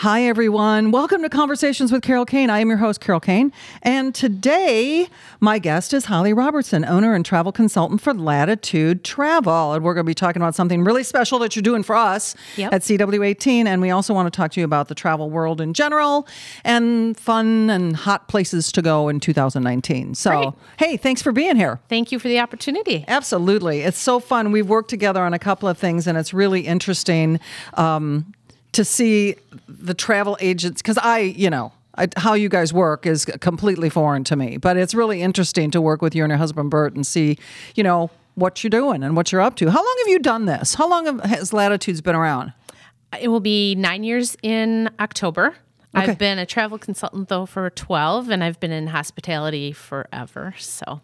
Hi, everyone. Welcome to Conversations with Carol Kane. I am your host, Carol Kane. And today, my guest is Holly Robertson, owner and travel consultant for Latitude Travel. And we're going to be talking about something really special that you're doing for us Yep. at CW18. And we also want to talk to you about the travel world in general and fun and hot places to go in 2019. So, Great. hey, thanks for being here. Thank you for the opportunity. Absolutely. It's so fun. We've worked together on a couple of things, and it's really interesting um, to see the travel agents because I, you know, I, how you guys work is completely foreign to me, but it's really interesting to work with you and your husband, Bert, and see, you know, what you're doing and what you're up to. How long have you done this? How long have, has Latitudes been around? It will be nine years in October. Okay. I've been a travel consultant though for 12, and I've been in hospitality forever. So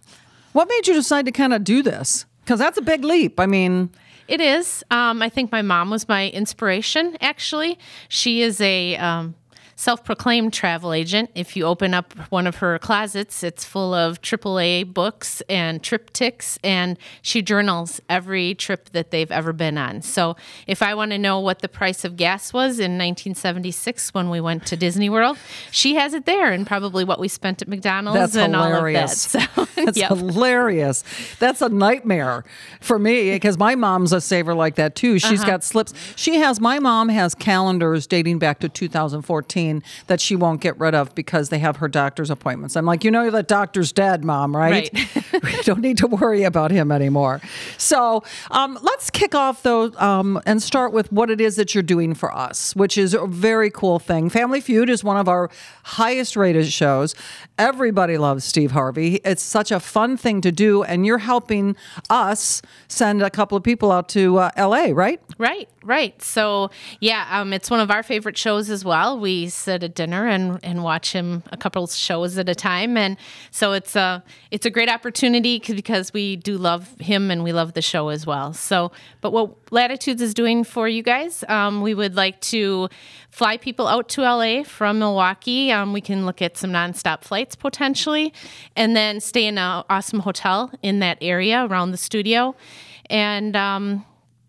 What made you decide to kind of do this? Because that's a big leap. I mean, it is. Um, I think my mom was my inspiration, actually. She is a. Um, Self proclaimed travel agent. If you open up one of her closets, it's full of AAA books and TripTiks, and she journals every trip that they've ever been on. So, if I want to know what the price of gas was in 1976 when we went to Disney World, she has it there, and probably what we spent at McDonald's That's and hilarious. all of that. So, That's yep. hilarious. That's a nightmare for me because my mom's a saver like that too. She's Uh-huh. got slips. She has my mom has calendars dating back to 2014 that she won't get rid of because they have her doctor's appointments. I'm like, you know, that doctor's dead, mom, right? we don't need to worry about him anymore. So um, let's kick off though um, and start with what it is that you're doing for us, which is a very cool thing. Family Feud is one of our highest rated shows. Everybody loves Steve Harvey. It's such a fun thing to do, and you're helping us send a couple of people out to uh, LA, right? Right, right. So yeah, um, it's one of our favorite shows as well. We sit at dinner and, and watch him a couple shows at a time, and so it's a it's a great opportunity because we do love him and we love the show as well. So, but what Latitudes is doing for you guys, um, we would like to fly people out to LA from Milwaukee. Um, we can look at some nonstop flights potentially, and then stay in an awesome hotel in that area around the studio, and. Um,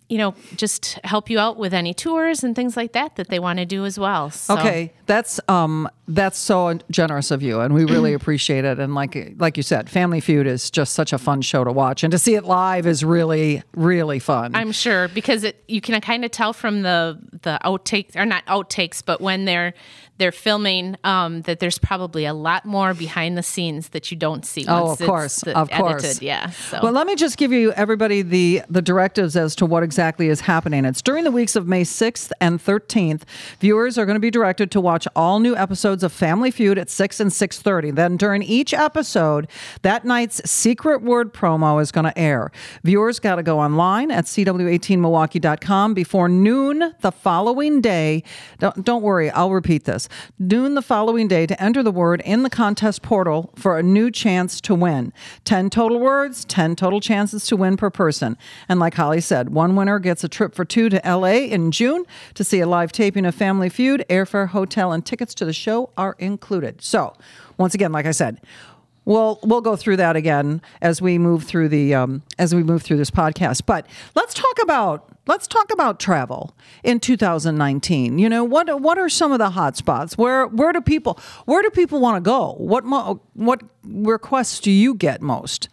you know, just help you out with any tours and things like that that they want to do as well. So, Okay, that's um that's so generous of you, and we really appreciate it. And like like you said, Family Feud is just such a fun show to watch, and to see it live is really really fun. I'm sure because it you can kind of tell from the the outtakes or not outtakes, but when they're they're filming um, that there's probably a lot more behind the scenes that you don't see. Oh, of it's course, of edited. course. Yeah. So Well, let me just give you everybody the the directives as to what exactly is happening. It's during the weeks of May 6th and 13th. Viewers are going to be directed to watch all new episodes of Family Feud at 6 and 6:30. Then during each episode, that night's secret word promo is going to air. Viewers got to go online at cw18milwaukee.com before noon the following day. Don't, don't worry, I'll repeat this. Noon the following day to enter the word in the contest portal for a new chance to win. 10 total words, 10 total chances to win per person. And like Holly said, one winner gets a trip for two to LA in June to see a live taping of Family Feud. Airfare, hotel, and tickets to the show are included. So, once again, like I said, We'll we'll go through that again as we move through the um, as we move through this podcast. But let's talk about let's talk about travel in 2019. You know what what are some of the hot spots? Where where do people where do people want to go? What mo- what requests do you get most?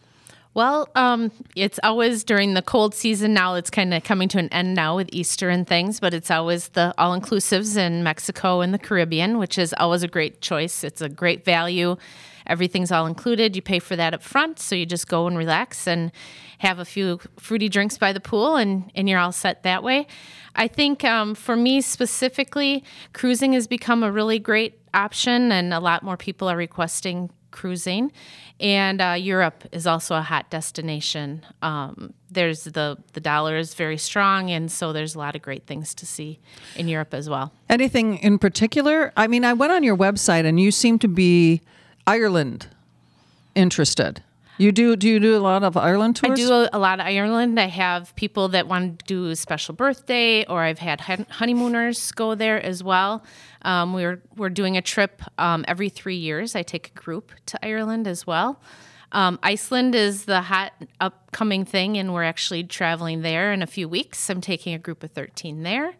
Well, um, it's always during the cold season now. It's kind of coming to an end now with Easter and things, but it's always the all inclusives in Mexico and the Caribbean, which is always a great choice. It's a great value. Everything's all included. You pay for that up front, so you just go and relax and have a few fruity drinks by the pool, and, and you're all set that way. I think um, for me specifically, cruising has become a really great option, and a lot more people are requesting cruising. And uh, Europe is also a hot destination. Um, there's the the dollar is very strong, and so there's a lot of great things to see in Europe as well. Anything in particular? I mean, I went on your website and you seem to be Ireland interested. You do do you do a lot of Ireland tours? I do a, a lot of Ireland. I have people that want to do a special birthday, or I've had honeymooners go there as well. Um, we're we're doing a trip um, every three years. I take a group to Ireland as well. Um, Iceland is the hot upcoming thing, and we're actually traveling there in a few weeks. I'm taking a group of 13 there,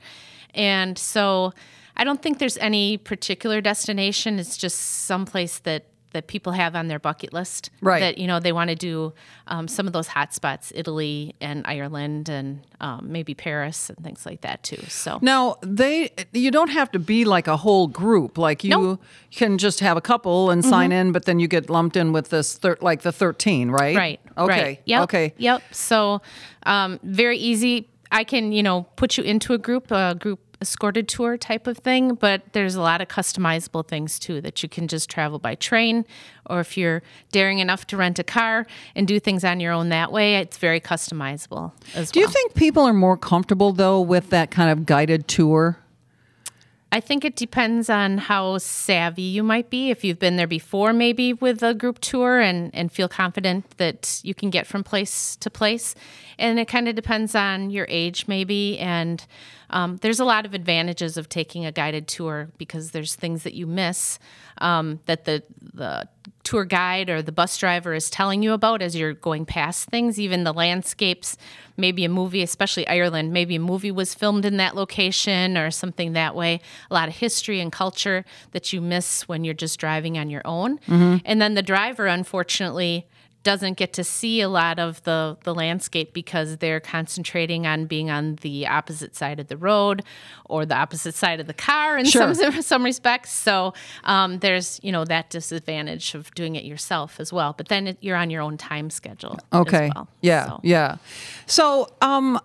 and so I don't think there's any particular destination. It's just someplace that that people have on their bucket list. Right. That you know they want to do um, some of those hot spots, Italy and Ireland, and um, maybe Paris and things like that too. So Now they you don't have to be like a whole group. Like you Nope. can just have a couple and sign in, but then you get lumped in with this thir- like the thirteen, right? Right. Okay. Right. Yep. Okay. Yep. So, um, very easy. I can, you know, put you into a group, a group escorted tour type of thing, but there's a lot of customizable things too that you can just travel by train, or if you're daring enough to rent a car and do things on your own that way, it's very customizable as Do you think people are more comfortable though with that kind of guided tour? I think it depends on how savvy you might be. If you've been there before, maybe with a group tour and, and feel confident that you can get from place to place. And it kind of depends on your age, maybe. And um, there's a lot of advantages of taking a guided tour because there's things that you miss um, that the, the tour guide or the bus driver is telling you about as you're going past things, even the landscapes. Maybe a movie, especially Ireland, maybe a movie was filmed in that location or something that way. A lot of history and culture that you miss when you're just driving on your own. Mm-hmm. And then the driver, unfortunately, doesn't get to see a lot of the, the landscape because they're concentrating on being on the opposite side of the road or the opposite side of the car in Sure. some some respects. So um, there's you know that disadvantage of doing it yourself as well. But then it, you're on your own time schedule. as Okay. well. Yeah. So- Yeah. So, um,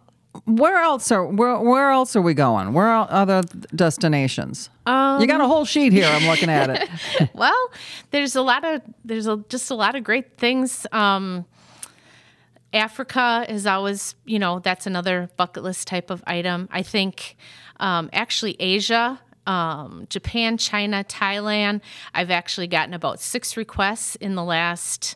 where else are where where else are we going? Where are other destinations? You got a whole sheet here. I'm looking at it. well, there's a lot of there's a, just a lot of great things. Um, Africa is always, you know, that's another bucket list type of item. I think um, actually Asia, um, Japan, China, Thailand. I've actually gotten about six requests in the last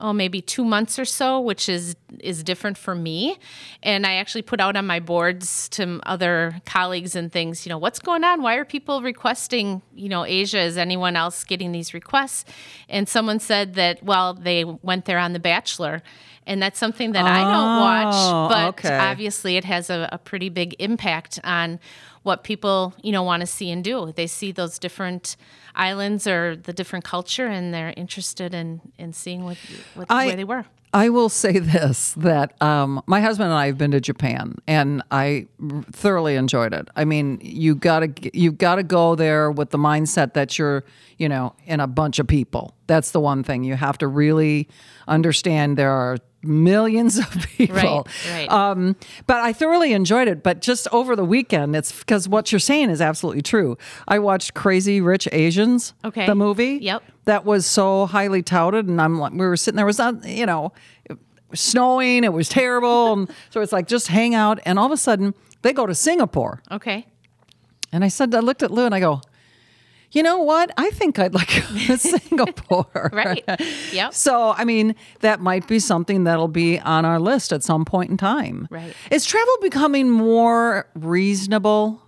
oh maybe two months or so which is is different for me. And i actually put out on my boards to other colleagues and things you know what's going on? Why are people requesting you know asia? Is anyone else getting these requests? And someone said that well they went there on the bachelor. And that's something that i Oh, don't watch oh, but okay. obviously it has a, a pretty big impact on what people you know want to see and do. They see those different islands or the different culture and they're interested in in seeing what, what I- where they were I will say this that um, my husband and I have been to Japan, and I thoroughly enjoyed it. I mean, you gotta you gotta go there with the mindset that you're, you know, in a bunch of people. That's the one thing you have to really understand. There are millions of people. Right, right. Um, but I thoroughly enjoyed it. But just over the weekend, it's because what you're saying is absolutely true. I watched Crazy Rich Asians, Okay. the movie. Yep. That was so highly touted, and I'm like, we were sitting there. Was not, you know, it was snowing. It was terrible, and so it's like just hang out. And all of a sudden, they go to Singapore, okay and I said, I looked at Lou, and I go. You know what? I think I'd like to go to Singapore. Right. Yep. So, I mean, that might be something that'll be on our list at some point in time. Right. Is travel becoming more reasonable?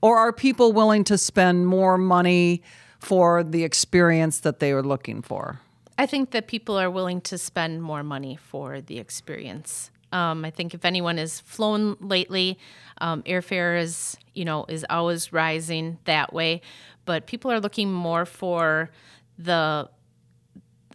Or are people willing to spend more money for the experience that they are looking for? I think that people are willing to spend more money for the experience. Um, I think if anyone has flown lately, um, airfare is you know is always rising that way, but people are looking more for the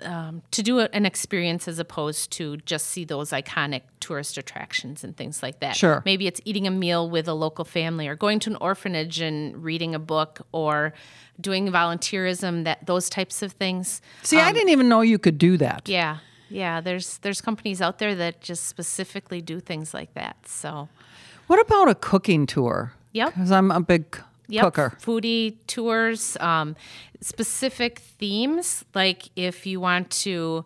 um, to do an experience as opposed to just see those iconic tourist attractions and things like that. Sure. Maybe it's eating a meal with a local family or going to an orphanage and reading a book or doing volunteerism that those types of things. See, I didn't even know you could do that. Yeah. Yeah, there's there's companies out there that just specifically do things like that. So, What about a cooking tour? Yep. Because I'm a big yep, cooker. foodie tours, um, specific themes. Like if you want to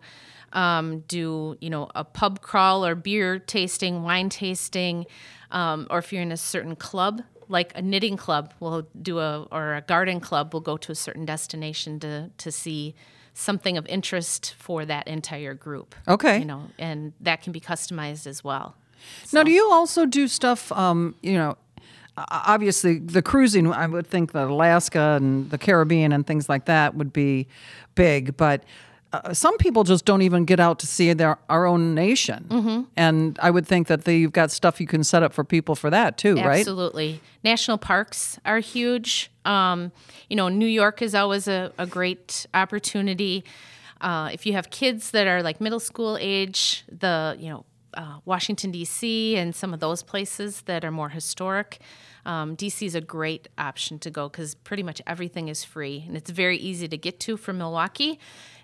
um, do, you know, a pub crawl or beer tasting, wine tasting, um, or if you're in a certain club, like a knitting club, we'll do a or a garden club We'll go to a certain destination to to see something of interest for that entire group. Okay. you know, and that can be customized as well. Now, do you also do stuff? Um, you know, obviously the cruising. I would think that Alaska and the Caribbean and things like that would be big, but uh, some people just don't even get out to see their our own nation. Mm-hmm. And I would think that the, you've got stuff you can set up for people for that too, right? Absolutely. National parks are huge. Um, you know, New York is always a, a great opportunity. Uh, if you have kids that are like middle school age, the, you know, uh, Washington, D.C., and some of those places that are more historic, um, DC is a great option to go because pretty much everything is free and it's very easy to get to from Milwaukee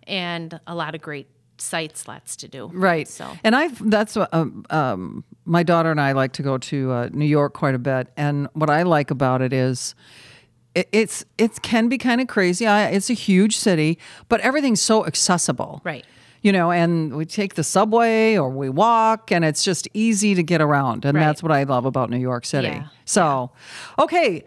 and a lot of great sites, lots to do. Right. So, And I that's what um, um, my daughter and I like to go to uh, New York quite a bit. And what I like about it is it, it's it can be kind of crazy. I, it's a huge city, but everything's so accessible. Right. You know, and we take the subway or we walk, and it's just easy to get around. And Right. that's what I love about New York City. Yeah. So, okay.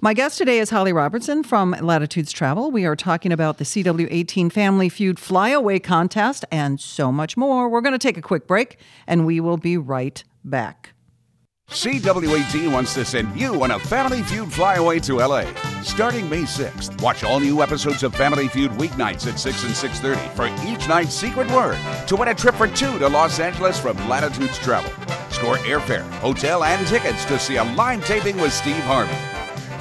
My guest today is Holly Robertson from Latitudes Travel. We are talking about the CW18 Family Feud Flyaway Contest and so much more. We're going to take a quick break and we will be right back. CW18 wants to send you on a Family Feud flyaway to LA. Starting May 6th, watch all new episodes of Family Feud weeknights at 6 and 6.30 for each night's secret word to win a trip for two to Los Angeles from Latitudes Travel. Score airfare, hotel, and tickets to see a live taping with Steve Harvey.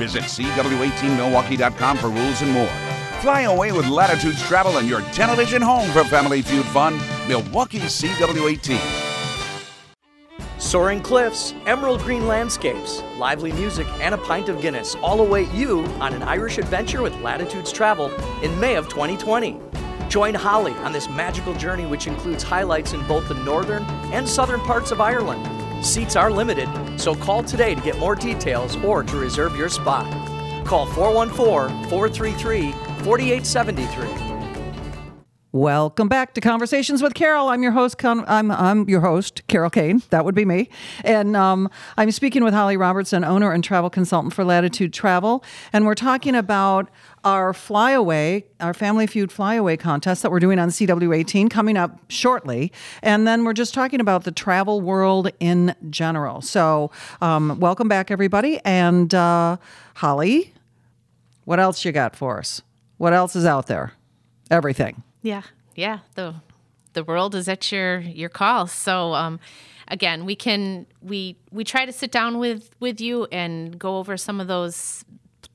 Visit CW18Milwaukee.com for rules and more. Fly away with Latitudes Travel and your television home for Family Feud fun. Milwaukee CW18. Soaring cliffs, emerald green landscapes, lively music, and a pint of Guinness all await you on an Irish adventure with Latitudes Travel in May of 2020. Join Holly on this magical journey, which includes highlights in both the northern and southern parts of Ireland. Seats are limited, so call today to get more details or to reserve your spot. Call 414 433 4873. Welcome back to Conversations with Carol. I'm your host. Con- I'm I'm your host, Carol Kane. That would be me, and um, I'm speaking with Holly Robertson, owner and travel consultant for Latitude Travel, and we're talking about our flyaway, our Family Feud flyaway contest that we're doing on CW18 coming up shortly, and then we're just talking about the travel world in general. So, um, welcome back, everybody, and uh, Holly, what else you got for us? What else is out there? Everything. Yeah, yeah. The the world is at your your call. So um, again, we can we we try to sit down with with you and go over some of those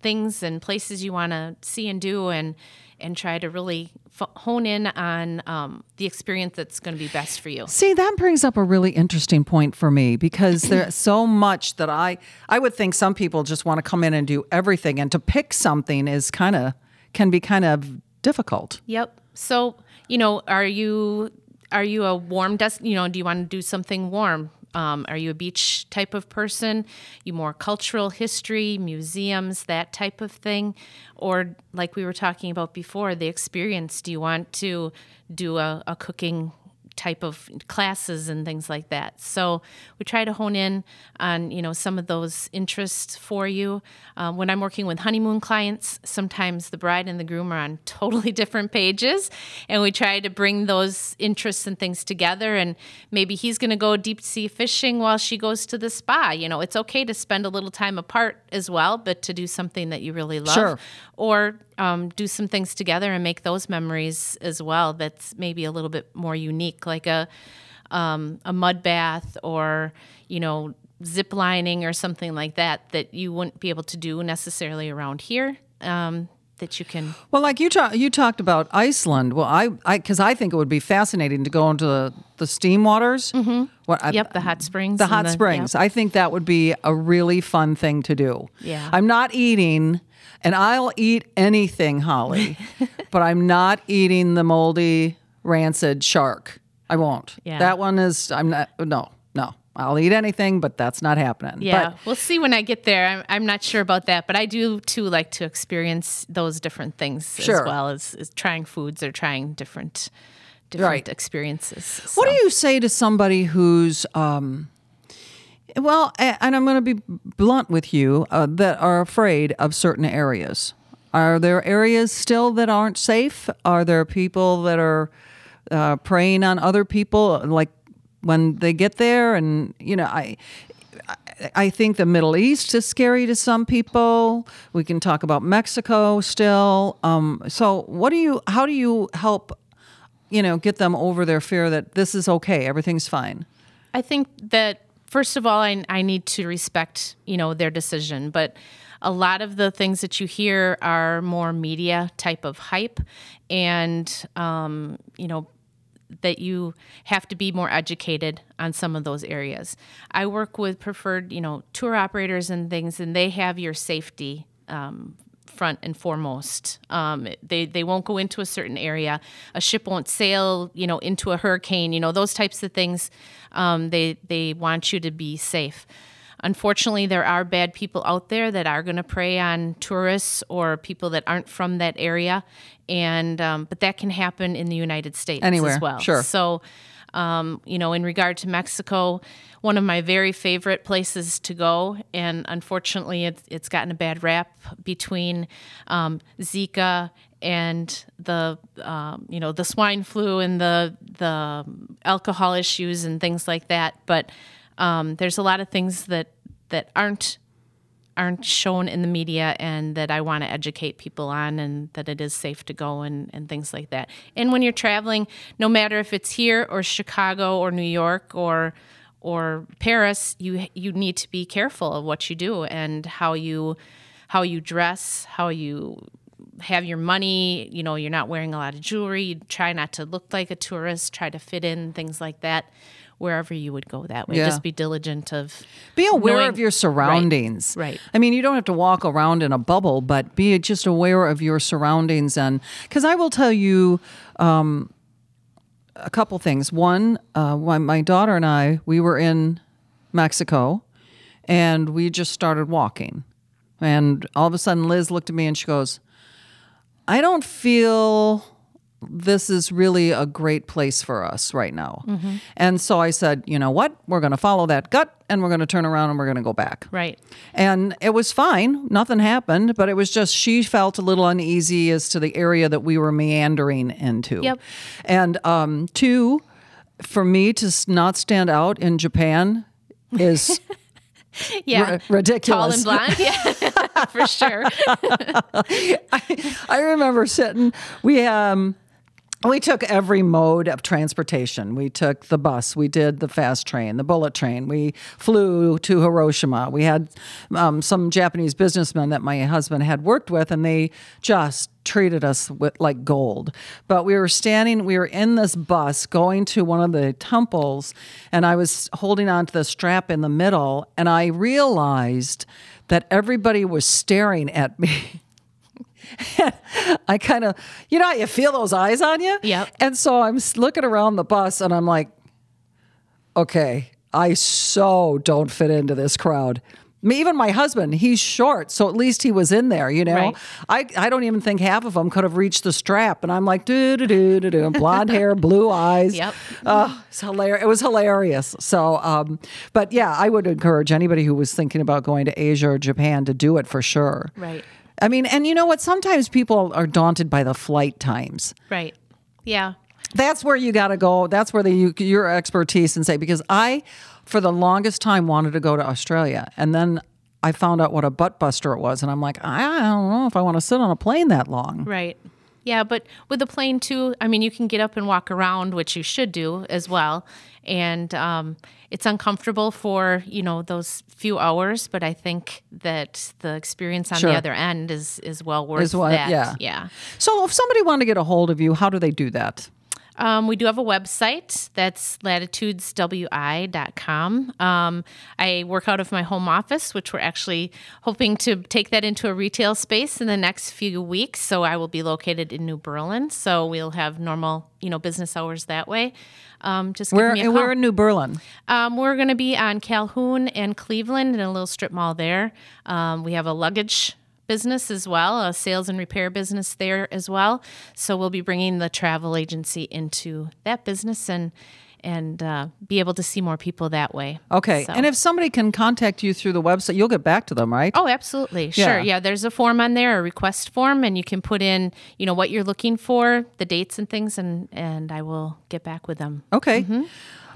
things and places you want to see and do and and try to really f- hone in on um, the experience that's going to be best for you. See, that brings up a really interesting point for me because there's so much that I I would think some people just want to come in and do everything and to pick something is kind of can be kind of difficult. Yep. So, you know, are you are you a warm desk? You know, do you want to do something warm? Um, are you a beach type of person? You more cultural history, museums, that type of thing, or like we were talking about before, the experience. Do you want to do a, a cooking type of classes and things like that. So we try to hone in on you know some of those interests for you. Um, when I'm working with honeymoon clients, sometimes the bride and the groom are on totally different pages, and we try to bring those interests and things together. And maybe he's going to go deep sea fishing while she goes to the spa. You know, it's okay to spend a little time apart as well, but to do something that you really love, Sure. Or um, do some things together and make those memories as well. That's maybe a little bit more unique, like a um, a mud bath or you know zip lining or something like that that you wouldn't be able to do necessarily around here. Um, that you can Well, like you you talked about Iceland. Well, I, I, because I think it would be fascinating to go into the, the steam waters. Mm-hmm. What, I- yep the hot springs the hot springs. I think that would be a really fun thing to do. Yeah. I'm not eating, and I'll eat anything, Holly, but I'm not eating the moldy, rancid shark. I won't. Yeah. That one is. I'm not. No, no. I'll eat anything, but that's not happening. Yeah, But we'll see when I get there. I'm, I'm not sure about that, but I do too like to experience those different things Sure. as well as, as trying foods or trying different different Right. experiences. What do you say to somebody who's, um, well, and I'm going to be blunt with you, uh, that are afraid of certain areas? Are there areas still that aren't safe? Are there people that are uh, preying on other people, like when they get there? And you know, I. I- think the Middle East is scary to some people. We can talk about Mexico still. Um, so, what do you? How do you help you know, get them over their fear that this is okay, everything's fine? I think that first of all, I, I need to respect, you know, their decision. But a lot of the things that you hear are more media type of hype, and um, you know, that you have to be more educated on some of those areas. I work with preferred, you know, tour operators and things, and they have your safety um, front and foremost. Um, they they won't go into a certain area. A ship won't sail, you know, into a hurricane. You know, those types of things. Um, they they want you to be safe. Unfortunately, there are bad people out there that are going to prey on tourists or people that aren't from that area, and um, but that can happen in the United States Anywhere, as well. sure. So, um, you know, in regard to Mexico, one of my very favorite places to go, and unfortunately, it's, it's gotten a bad rap between um, Zika and the um, you know the swine flu and the the alcohol issues and things like that. But um, there's a lot of things that that aren't aren't shown in the media and that I want to educate people on and that it is safe to go and, and things like that. And when you're traveling, no matter if it's here or Chicago or New York or or Paris, you you need to be careful of what you do and how you how you dress, how you have your money, you know, you're not wearing a lot of jewelry, try not to look like a tourist, try to fit in, things like that. Wherever you would go that way, Yeah. just be diligent of Be aware knowing- of your surroundings. right. I mean, you don't have to walk around in a bubble, but be just aware of your surroundings. And because I will tell you um, a couple things. One, uh, my daughter and I, we were in Mexico and we just started walking. And all of a sudden, Liz looked at me and she goes, I don't feel this is really a great place for us right now. And so I said, you know what? We're going to follow that gut and we're going to turn around and we're going to go back. right. And it was fine. Nothing happened, but it was just she felt a little uneasy as to the area that we were meandering into. Yep. And um, two, for me to not stand out in Japan is Yeah. ri- ridiculous. Tall and blonde. Yeah, for sure. I remember sitting. We um, we took every mode of transportation. We took the bus. We did the fast train, the bullet train. We flew to Hiroshima. We had um, some Japanese businessmen that my husband had worked with, and they just treated us with, like gold. But we were standing. We were in this bus going to one of the temples, and I was holding on to the strap in the middle, and I realized that everybody was staring at me. I kind of, you know, how you feel those eyes on you. Yeah. And so I'm looking around the bus, and I'm like, okay, I so don't fit into this crowd. Me, even my husband, he's short, so at least he was in there. You know, Right. I I don't even think half of them could have reached the strap, and I'm like, do do do do do, blonde hair, blue eyes. Yep. Oh, it's hilarious. It was hilarious. So, um, but yeah, I would encourage anybody who was thinking about going to Asia or Japan to do it for sure. Right. I mean, and you know what? Sometimes people are daunted by the flight times. Right. Yeah. That's where you got to go. That's where the you, your expertise and say because I, for the longest time, wanted to go to Australia, and then I found out what a butt buster it was, and I'm like, I don't know if I want to sit on a plane that long. Right. Yeah, but with the plane too, I mean, you can get up and walk around, which you should do as well. And um, it's uncomfortable for you know those few hours, but I think that the experience on Sure. the other end is is well worth Is what- that. yeah. Yeah. So, if somebody wanted to get a hold of you, how do they do that? Um, we do have a website that's latitudeswi.com. Um, I work out of my home office, which we're actually hoping to take that into a retail space in the next few weeks. So I will be located in New Berlin. So we'll have normal, you know, business hours that way. Um, just give Where me a we're in New Berlin. Um, we're going to be on Calhoun and Cleveland in a little strip mall there. Um, we have a luggage business as well, a sales and repair business there as well. So we'll be bringing the travel agency into that business and and uh, be able to see more people that way. Okay. So- And if somebody can contact you through the website, you'll get back to them, right? Oh, absolutely. Sure. Yeah, there's a form on there, a request form, and you can put in, you know, what you're looking for, the dates and things, and and I will get back with them. Okay.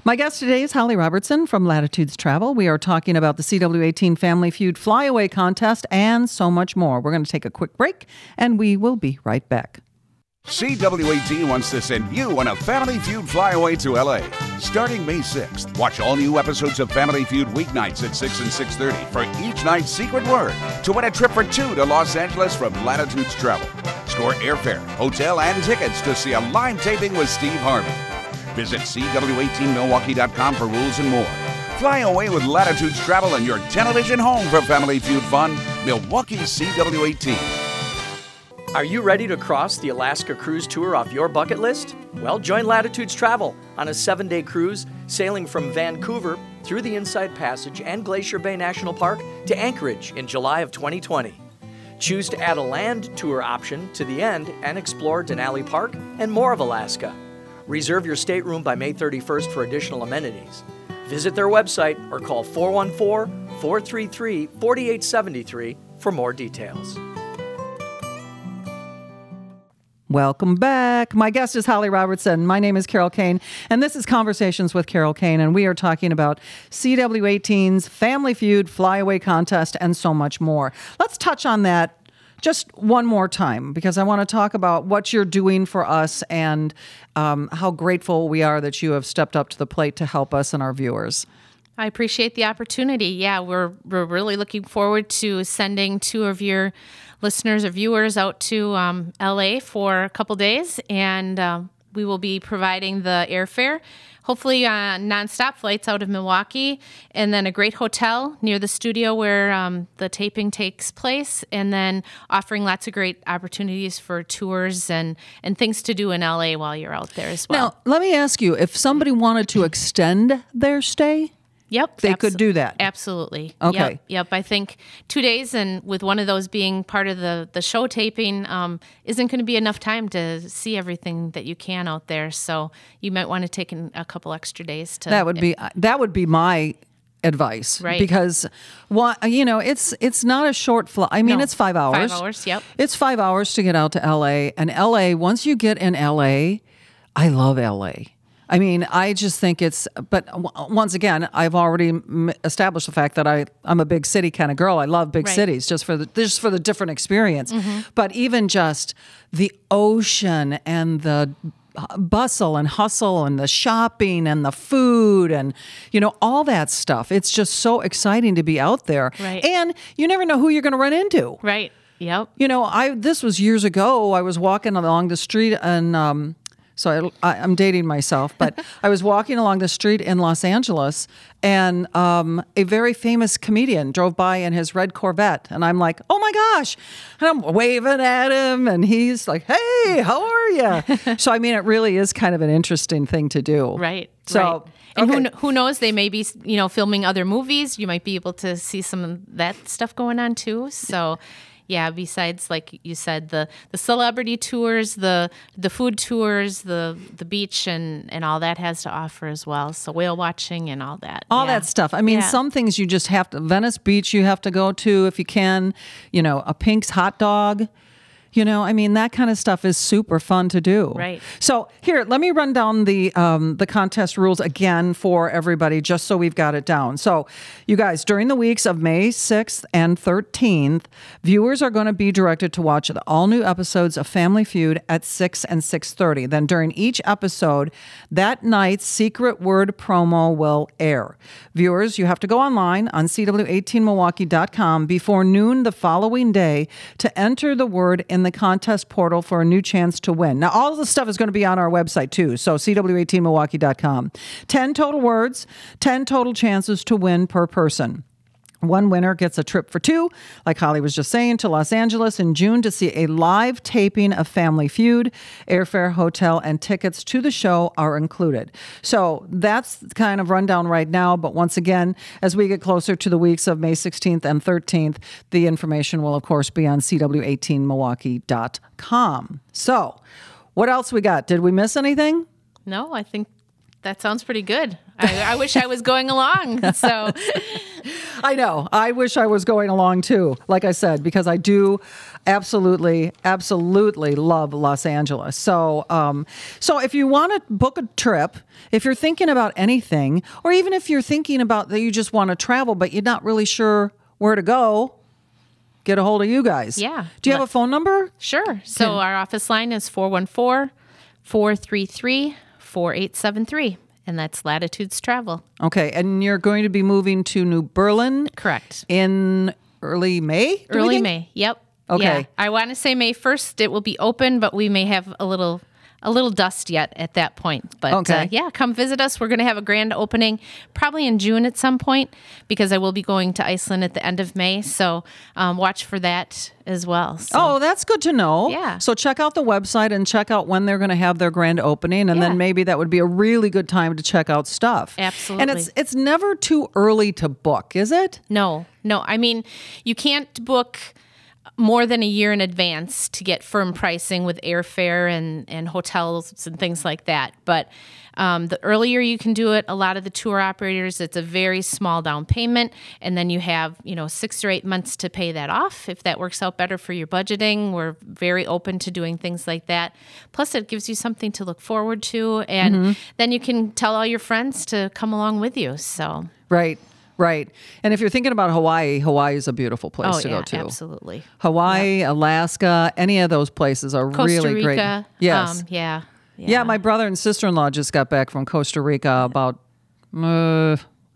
My guest today is Holly Robertson from Latitudes Travel. We are talking about the CW18 Family Feud Flyaway Contest and so much more. We're going to take a quick break and we will be right back. CW18 wants to send you on a Family Feud flyaway to LA. Starting May 6th, watch all new episodes of Family Feud weeknights at 6 and 6.30 for each night's secret word to win a trip for two to Los Angeles from Latitudes Travel. Score airfare, hotel, and tickets to see a live taping with Steve Harvey. Visit CW18Milwaukee.com for rules and more. Fly away with Latitudes Travel and your television home for Family Feud fun. Milwaukee CW18. Are you ready to cross the Alaska Cruise Tour off your bucket list? Well, join Latitudes Travel on a seven day cruise sailing from Vancouver through the Inside Passage and Glacier Bay National Park to Anchorage in July of 2020. Choose to add a land tour option to the end and explore Denali Park and more of Alaska. Reserve your stateroom by May 31st for additional amenities. Visit their website or call 414 433 4873 for more details. Welcome back. My guest is Holly Robertson. My name is Carol Kane, and this is Conversations with Carol Kane, and we are talking about CW18's Family Feud, Flyaway Contest, and so much more. Let's touch on that just one more time because I want to talk about what you're doing for us and um, how grateful we are that you have stepped up to the plate to help us and our viewers. I appreciate the opportunity. Yeah, we're we're really looking forward to sending two of your listeners or viewers out to um, LA for a couple days, and uh, we will be providing the airfare. Hopefully, uh, nonstop flights out of Milwaukee, and then a great hotel near the studio where um, the taping takes place, and then offering lots of great opportunities for tours and, and things to do in LA while you're out there as well. Now, let me ask you if somebody wanted to extend their stay, Yep. They could do that. Absolutely. Okay. Yep, yep. I think two days and with one of those being part of the, the show taping um, isn't going to be enough time to see everything that you can out there. So you might want to take in a couple extra days to. that would be that would be my advice Right. because what you know it's it's not a short flight i mean No. it's five hours Five hours, yep. it's five hours to get out to la and la once you get in la i love la I mean, I just think it's, but w- once again, I've already m- established the fact that I, I'm a big city kind of girl. I love big Right. cities just for the just for the different experience. But even just the ocean and the bustle and hustle and the shopping and the food and you know all that stuff. It's just so exciting to be out there. Right. And you never know who you're going to run into. Right. Yep. You know, I this was years ago. I was walking along the street and um, so I, I, I'm dating myself, but I was walking along the street in Los Angeles, and um, a very famous comedian drove by in his red Corvette, and I'm like, "Oh my gosh!" And I'm waving at him, and he's like, "Hey, how are you?" so I mean, it really is kind of an interesting thing to do, Right. So. right. And okay. who, who knows? They may be, you know, filming other movies. You might be able to see some of that stuff going on too. So, yeah. Besides, like you said, the the celebrity tours, the the food tours, the the beach, and and all that has to offer as well. So whale watching and all that. all Yeah. that stuff. I mean, Yeah. some things you just have to. Venice Beach, you have to go to if you can. You know, a Pink's hot dog. You know, I mean, that kind of stuff is super fun to do. Right. So here, let me run down the um, the contest rules again for everybody, just so we've got it down. So, you guys, during the weeks of May sixth and thirteenth, viewers are going to be directed to watch the all new episodes of Family Feud at six and six thirty. Then during each episode, that night's secret word promo will air. Viewers, you have to go online on CW18Milwaukee.com before noon the following day to enter the word in the contest portal for a new chance to win. Now, all the stuff is going to be on our website too, so CW18Milwaukee.com. 10 total words, 10 total chances to win per person. One winner gets a trip for two, like Holly was just saying, to Los Angeles in June to see a live taping of Family Feud. Airfare, hotel, and tickets to the show are included. So that's kind of rundown right now. But once again, as we get closer to the weeks of May 16th and 13th, the information will, of course, be on CW18Milwaukee.com. So, what else we got? Did we miss anything? No, I think that sounds pretty good. I, I wish I was going along. So I know. I wish I was going along too, like I said, because I do absolutely, absolutely love Los Angeles. So, um, so if you want to book a trip, if you're thinking about anything, or even if you're thinking about that you just want to travel, but you're not really sure where to go, get a hold of you guys. Yeah. Do you have a phone number? Sure. So our office line is 414 433 4873, and that's Latitudes Travel. Okay. And you're going to be moving to New Berlin Correct. in early May? Early? May. Yep. Okay. Yeah. I want to say May 1st it will be open, but we may have a little a little dust yet at that point. But Okay. uh, yeah, come visit us. We're going to have a grand opening probably in June at some point because I will be going to Iceland at the end of May. So um, watch for that as well. So, Oh, that's good to know. Yeah. So check out the website and check out when they're going to have their grand opening, and Yeah. then maybe that would be a really good time to check out stuff. Absolutely. And it's it's never too early to book, is it? No, no. I mean, you can't book more than a year in advance to get firm pricing with airfare and, and hotels and things like that. But um, the earlier you can do it, a lot of the tour operators, it's a very small down payment, and then you have you know six or eight months to pay that off. If that works out better for your budgeting, we're very open to doing things like that. Plus, it gives you something to look forward to, and then you can tell all your friends to come along with you. So. Right. Right. And if you're thinking about Hawaii, Hawaii is a beautiful place Oh to yeah, go to. absolutely. Hawaii, Alaska, any of those places are Costa really Rica. great. Yes. Um, yeah. yeah. my brother and sister in law just got back from Costa Rica about uh,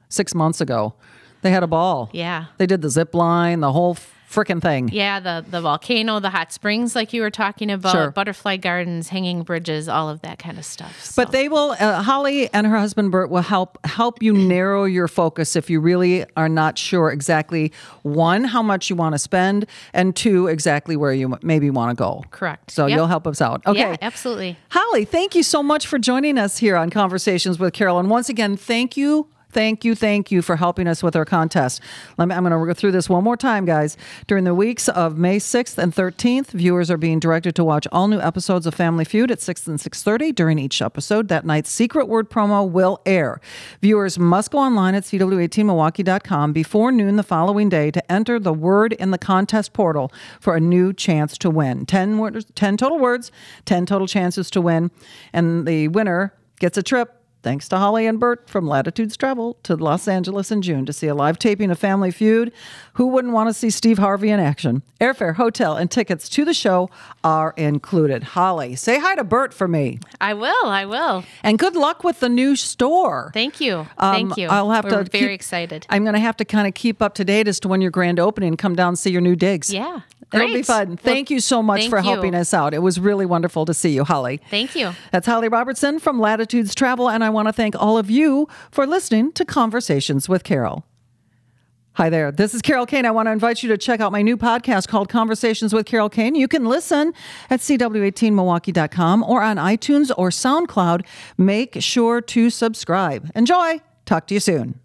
six months ago. They had a ball. Yeah. They did the zip line, the whole freaking thing. Yeah, the the volcano, the hot springs, like you were talking about, Sure. butterfly gardens, hanging bridges, all of that kind of stuff. But they will. Uh, Holly and her husband Bert will help help you narrow your focus if you really are not sure exactly one how much you want to spend and two exactly where you maybe want to go. Correct. So Yep. you'll help us out. Okay. yeah, absolutely. Holly, thank you so much for joining us here on Conversations with Carol. And once again, thank you. Thank you, thank you for helping us with our contest. Me, I'm going to go through this one more time, guys. During the weeks of May 6th and 13th, viewers are being directed to watch all new episodes of Family Feud at 6 and 6:30. During each episode, that night's secret word promo will air. Viewers must go online at cw18milwaukee.com before noon the following day to enter the word in the contest portal for a new chance to win. 10 words, 10 total words, 10 total chances to win, and the winner gets a trip Thanks to Holly and Bert from Latitudes Travel to Los Angeles in June to see a live taping of Family Feud. Who wouldn't want to see Steve Harvey in action? Airfare, hotel, and tickets to the show are included. Holly, say hi to Bert for me. I will. I will. And good luck with the new store. Thank you. Um, Thank you. I'll have We're to very keep- excited. I'm going to have to kind of keep up to date as to when your grand opening come down and see your new digs. Yeah. It'll be Great. fun. Well, Thank you so much for you. helping us out. It was really wonderful to see you, Holly. Thank you. That's Holly Robertson from Latitudes Travel, and I want to thank all of you for listening to Conversations with Carol. Hi there. This is Carol Kane. I want to invite you to check out my new podcast called Conversations with Carol Kane. You can listen at cw18milwaukee.com or on iTunes or SoundCloud. Make sure to subscribe. Enjoy. Talk to you soon.